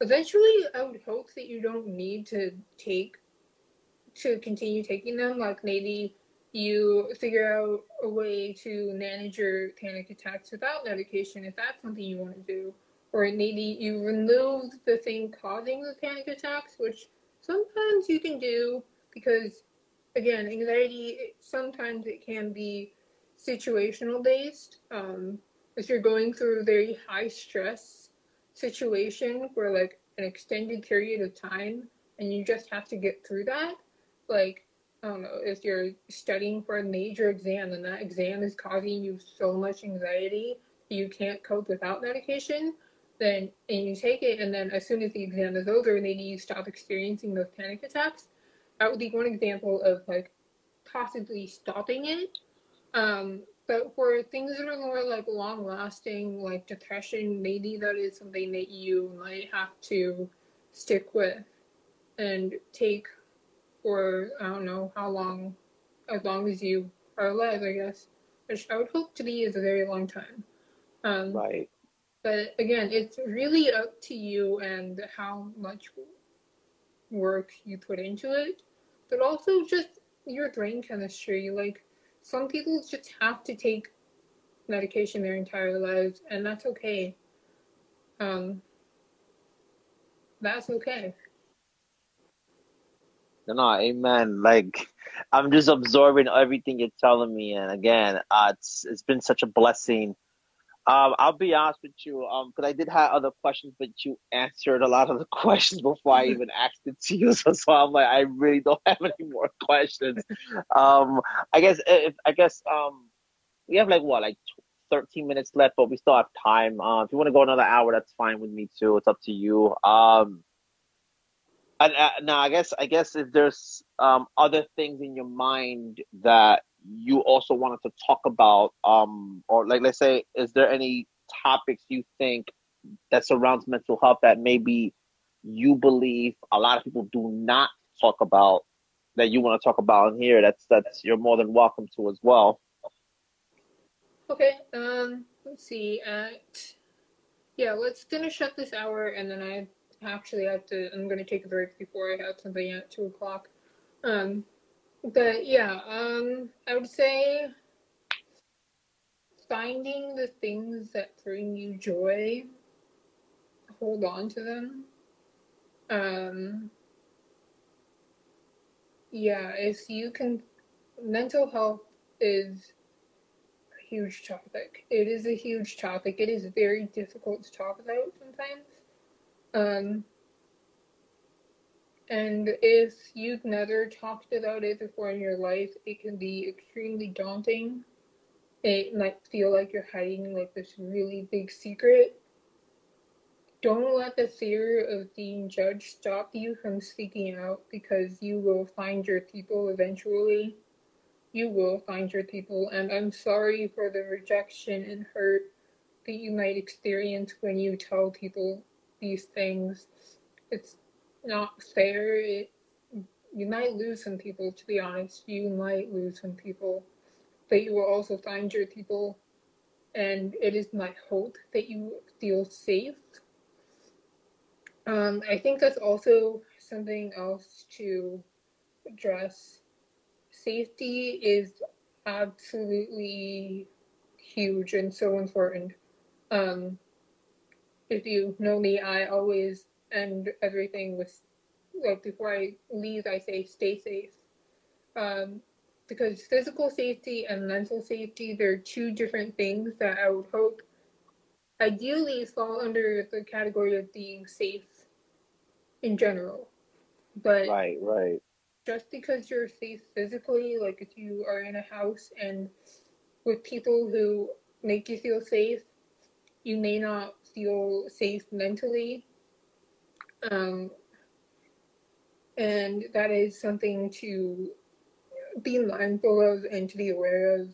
Eventually, I would hope that you don't need to take to continue taking them. Like maybe you figure out a way to manage your panic attacks without medication if that's something you want to do. Or maybe you remove the thing causing the panic attacks, which sometimes you can do because, again, anxiety, sometimes it can be situational based. Um, if you're going through a very high stress situation for like an extended period of time and you just have to get through that, like I don't know, if you're studying for a major exam and that exam is causing you so much anxiety you can't cope without medication, then and you take it and then as soon as the exam is over, maybe you stop experiencing those panic attacks. That would be one example of like possibly stopping it. Um, but for things that are more like long lasting, like depression, maybe that is something that you might have to stick with and take for I don't know how long, as long as you are alive, I guess, which I would hope to be is a very long time. Um, right. But again, it's really up to you and how much work you put into it, but also just your brain chemistry. Like some people just have to take medication their entire lives, and that's okay. Um, that's okay. No, amen. Like I'm just absorbing everything you're telling me, and again, uh, it's it's been such a blessing. Um, I'll be honest with you, um, because I did have other questions, but you answered a lot of the [laughs] questions before I even asked it to you. [laughs] So, so I'm like, I really don't [laughs] have any more questions. Um, I guess if I guess um, we have like what, like 13 minutes left, but we still have time. Uh, if you want to go another hour, that's fine with me too. It's up to you. Um, and uh, now I guess I guess if there's um, other things in your mind that you also wanted to talk about, um, or like let's say, is there any topics you think that surrounds mental health that maybe you believe a lot of people do not talk about that you want to talk about in here? That's that's you're more than welcome to as well. Okay. Um. Let's see. At yeah, let's finish up this hour, and then I actually have to. I'm going to take a break before I have something at two o'clock. Um, but yeah, um, I would say finding the things that bring you joy, hold on to them. Um, yeah, if you can, mental health is a huge topic. It is a huge topic. It is very difficult to talk about sometimes. Um, and if you've never talked about it before in your life, it can be extremely daunting. It might feel like you're hiding like this really big secret. Don't let the fear of being judged stop you from speaking out because you will find your people eventually. You will find your people, and I'm sorry for the rejection and hurt that you might experience when you tell people these things. It's not fair. It, you might lose some people, to be honest. You might lose some people, but you will also find your people. And it is my hope that you feel safe. Um, I think that's also something else to address. Safety is absolutely huge and so important. Um, if you know me, I always end everything with like before I leave, I say stay safe. Um, because physical safety and mental safety, they're two different things that I would hope ideally fall under the category of being safe in general. But right, right. Just because you're safe physically, like if you are in a house and with people who make you feel safe, you may not feel safe mentally. Um, and that is something to be mindful of and to be aware of.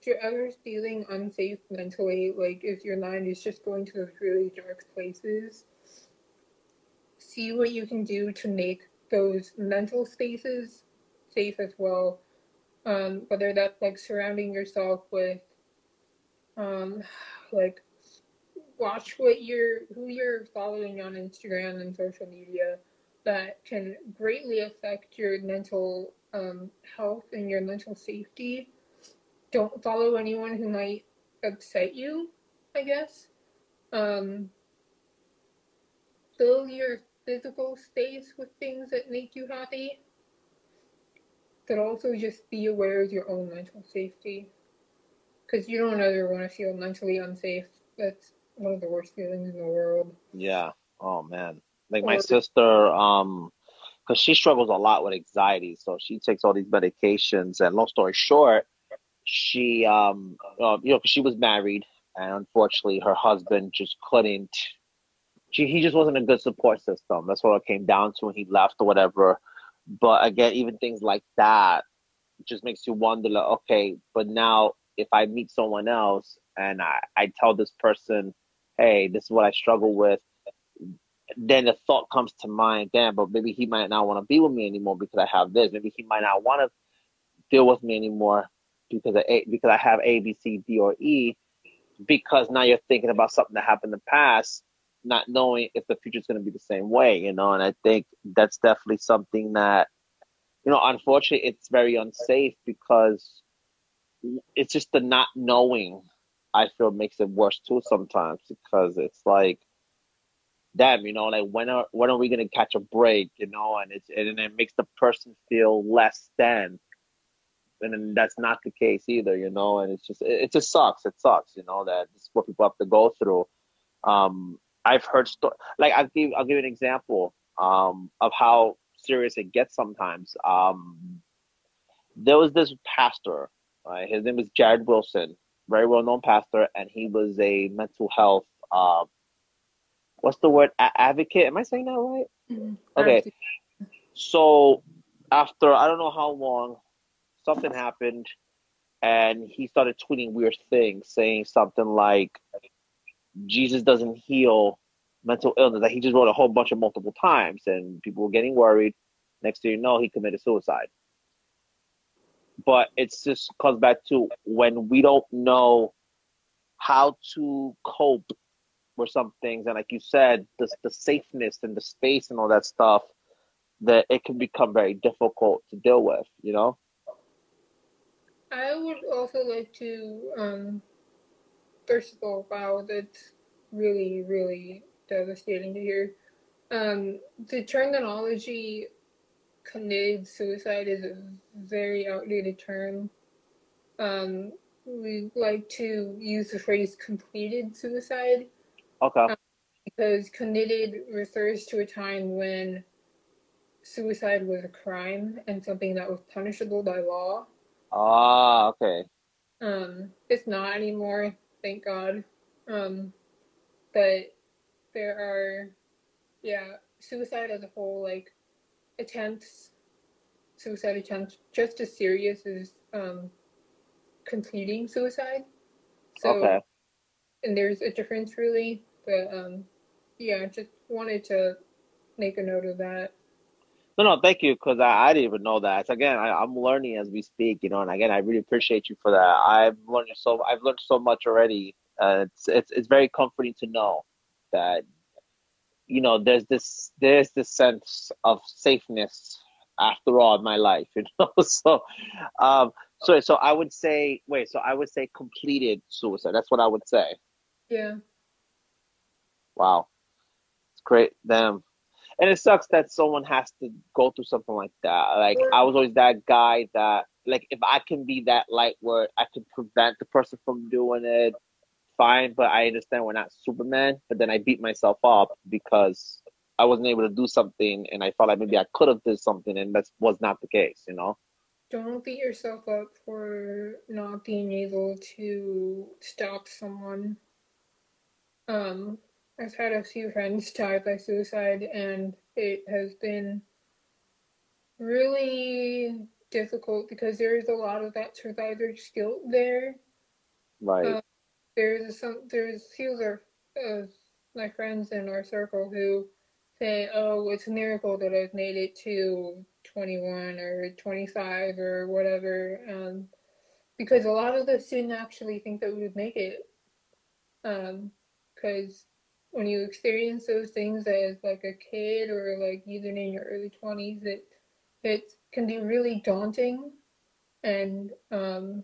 If you're ever feeling unsafe mentally, like if your mind is just going to those really dark places, see what you can do to make those mental spaces safe as well. Um, whether that's like surrounding yourself with, um, like, watch what you're who you're following on Instagram and social media that can greatly affect your mental um, health and your mental safety. Don't follow anyone who might upset you, I guess. Um, fill your physical space with things that make you happy. But also just be aware of your own mental safety. Because you don't ever want to feel mentally unsafe. That's one of the worst feelings in the world. Yeah. Oh man. Like my sister, um, because she struggles a lot with anxiety, so she takes all these medications. And long story short, she, um, uh, you know, cause she was married, and unfortunately, her husband just couldn't. She, he just wasn't a good support system. That's what it came down to when he left or whatever. But again, even things like that just makes you wonder, like, okay, but now if I meet someone else and I, I tell this person, hey, this is what I struggle with, then the thought comes to mind, damn, but maybe he might not want to be with me anymore because I have this. Maybe he might not want to deal with me anymore because A, because I have A, B, C, D, or E. Because now you're thinking about something that happened in the past, not knowing if the future is going to be the same way, you know. And I think that's definitely something that, you know, unfortunately, it's very unsafe because it's just the not knowing. I feel makes it worse too sometimes because it's like them, you know, like when are when are we gonna catch a break, you know, and it's and it makes the person feel less than, and that's not the case either, you know, and it's just it, it just sucks. It sucks, you know, that this is what people have to go through. Um, I've heard sto- like I'll give I'll give you an example um of how serious it gets sometimes. Um, there was this pastor, right? His name was Jarrid Wilson, very well known pastor, and he was a mental health. Uh, what's the word? A- advocate. Am I saying that right? Mm-hmm. Okay. So after I don't know how long, something happened, and he started tweeting weird things, saying something like Jesus doesn't heal mental illness. Like he just wrote a whole bunch of multiple times, and people were getting worried. Next thing you know, he committed suicide. But it's just comes back to when we don't know how to cope with some things, and like you said, the the safeness and the space and all that stuff, that it can become very difficult to deal with. You know. I would also like to, um, first of all, wow, that's really, really devastating to hear. Um, the terminology committed suicide is a very outdated term. Um, we like to use the phrase completed suicide Okay. because committed refers to a time when suicide was a crime and something that was punishable by law. Ah, okay. Um, it's not anymore, thank God. Um, but there are, yeah, suicide as a whole, like attempts, suicide attempts, just as serious as um, completing suicide. So, Okay. and there's a difference really, but um, yeah, just wanted to make a note of that. No, no, thank you, because I, I didn't even know that. So again, I, I'm learning as we speak, you know, and again, I really appreciate you for that. I've learned so I've learned so much already. Uh, it's it's it's very comforting to know that you know there's this there's this sense of safeness after all in my life, [laughs] you know. So, um, so so I would say wait, so I would say completed suicide. That's what I would say. Yeah. Wow, it's great. Damn. And it sucks that someone has to go through something like that. Like I was always that guy that like if I can be that light where I can prevent the person from doing it, fine. But I understand we're not Superman. But then I beat myself up because I wasn't able to do something, and I felt like maybe I could have did something, and that was not the case. You know. Don't beat yourself up for not being able to stop someone. Um, I've had a few friends die by suicide, and it has been really difficult because there is a lot of that survivor's guilt there. Right. Uh, there's some there's few of, of my friends in our circle who say, "Oh, it's a miracle that I've made it to 21 or 25 or whatever," um, because a lot of us didn't actually think that we would make it. Because um, when you experience those things as like a kid or like even in your early 20s, it it can be really daunting, and um,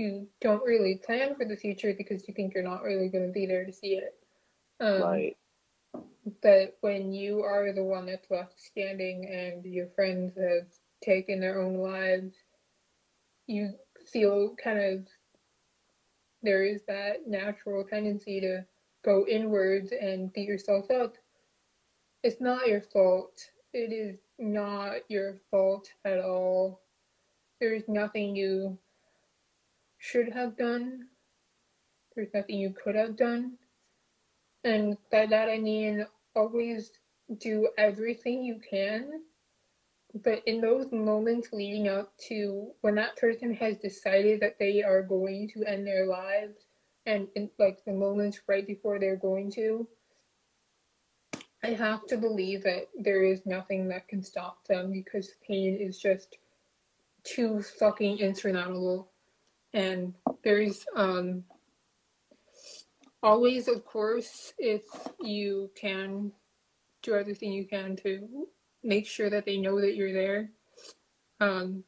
you don't really plan for the future because you think you're not really going to be there to see it. Um, right. But when you are the one that's left standing and your friends have taken their own lives, you feel kind of there is that natural tendency to go inwards and beat yourself up. It's not your fault. It is not your fault at all. There's nothing you should have done. There's nothing you could have done. And by that I mean always do everything you can. But in those moments leading up to when that person has decided that they are going to end their lives, and in like the moments right before they're going to, I have to believe that there is nothing that can stop them because pain is just too fucking insurmountable. And there's um always of course if you can do everything you can to make sure that they know that you're there. Um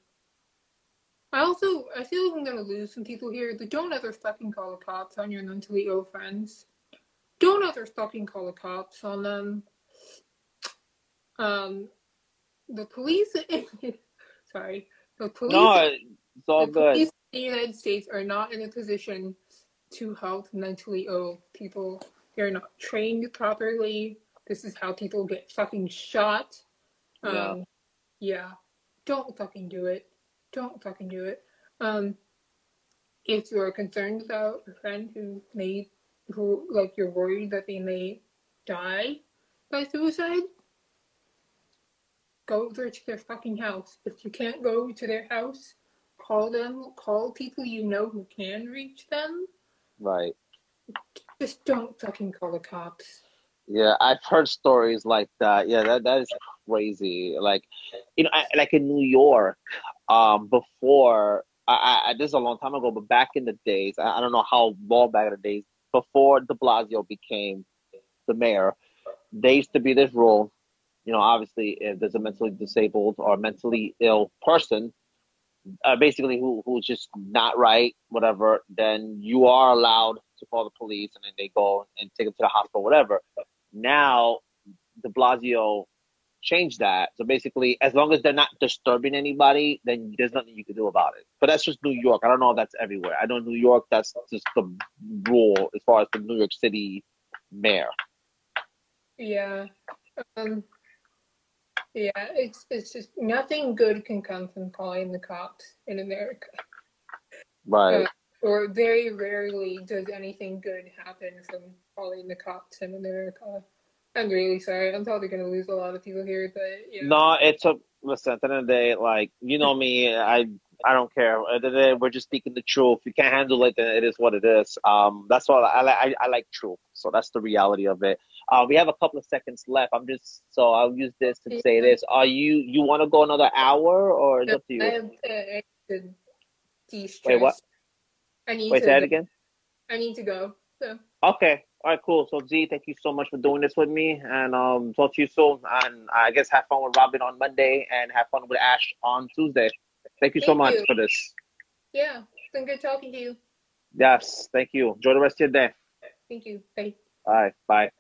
I also I feel like I'm gonna lose some people here, but don't ever fucking call the cops on your mentally ill friends. Don't ever fucking call the cops on them. Um, the police. [laughs] sorry, the police. No, it's all the good. Police the United States are not in a position to help mentally ill people. They're not trained properly. This is how people get fucking shot. Um, yeah. yeah. Don't fucking do it. Don't fucking do it. Um, if you're concerned about a friend who may who like you're worried that they may die by suicide, go over to their fucking house. If you can't go to their house, call them, call people you know who can reach them. Right. Just don't fucking call the cops. Yeah, I've heard stories like that. Yeah, that that is crazy. Like, you know, I, like in New York, um, before I, I this is a long time ago, but back in the days, I, I don't know how long back in the days, before De Blasio became the mayor, there used to be this rule. You know, obviously, if there's a mentally disabled or mentally ill person, uh, basically who who's just not right, whatever, then you are allowed to call the police, and then they go and take them to the hospital, whatever. Now, De Blasio changed that. So basically, as long as they're not disturbing anybody, then there's nothing you can do about it. But that's just New York. I don't know if that's everywhere. I know New York, that's just the rule as far as the New York City mayor. Yeah. Um, yeah, it's it's just nothing good can come from calling the cops in America. Right. Uh, or very rarely does anything good happen from calling the cops in America. I'm really sorry. I'm probably gonna lose a lot of people here, but yeah. No, it's a listen. At the end of the day, like you know me, I I don't care. At the end of the day, we're just speaking the truth. If you can't handle it, then it is what it is. Um, that's why I, I, I like truth. So that's the reality of it. Uh, we have a couple of seconds left. I'm just so I'll use this to say this. Are you you want to go another hour or is no, up to you? I have to, to de-stress. Wait, what? I need Wait, to, say that again. I need to go. So. Okay. All right, cool. So Z, thank you so much for doing this with me, and um, talk to you soon. And I guess have fun with Robin on Monday, and have fun with Ash on Tuesday. Thank you thank so much you. for this. Yeah, it's been good talking to you. Yes, thank you. Enjoy the rest of your day. Thank you. Bye. All right, bye.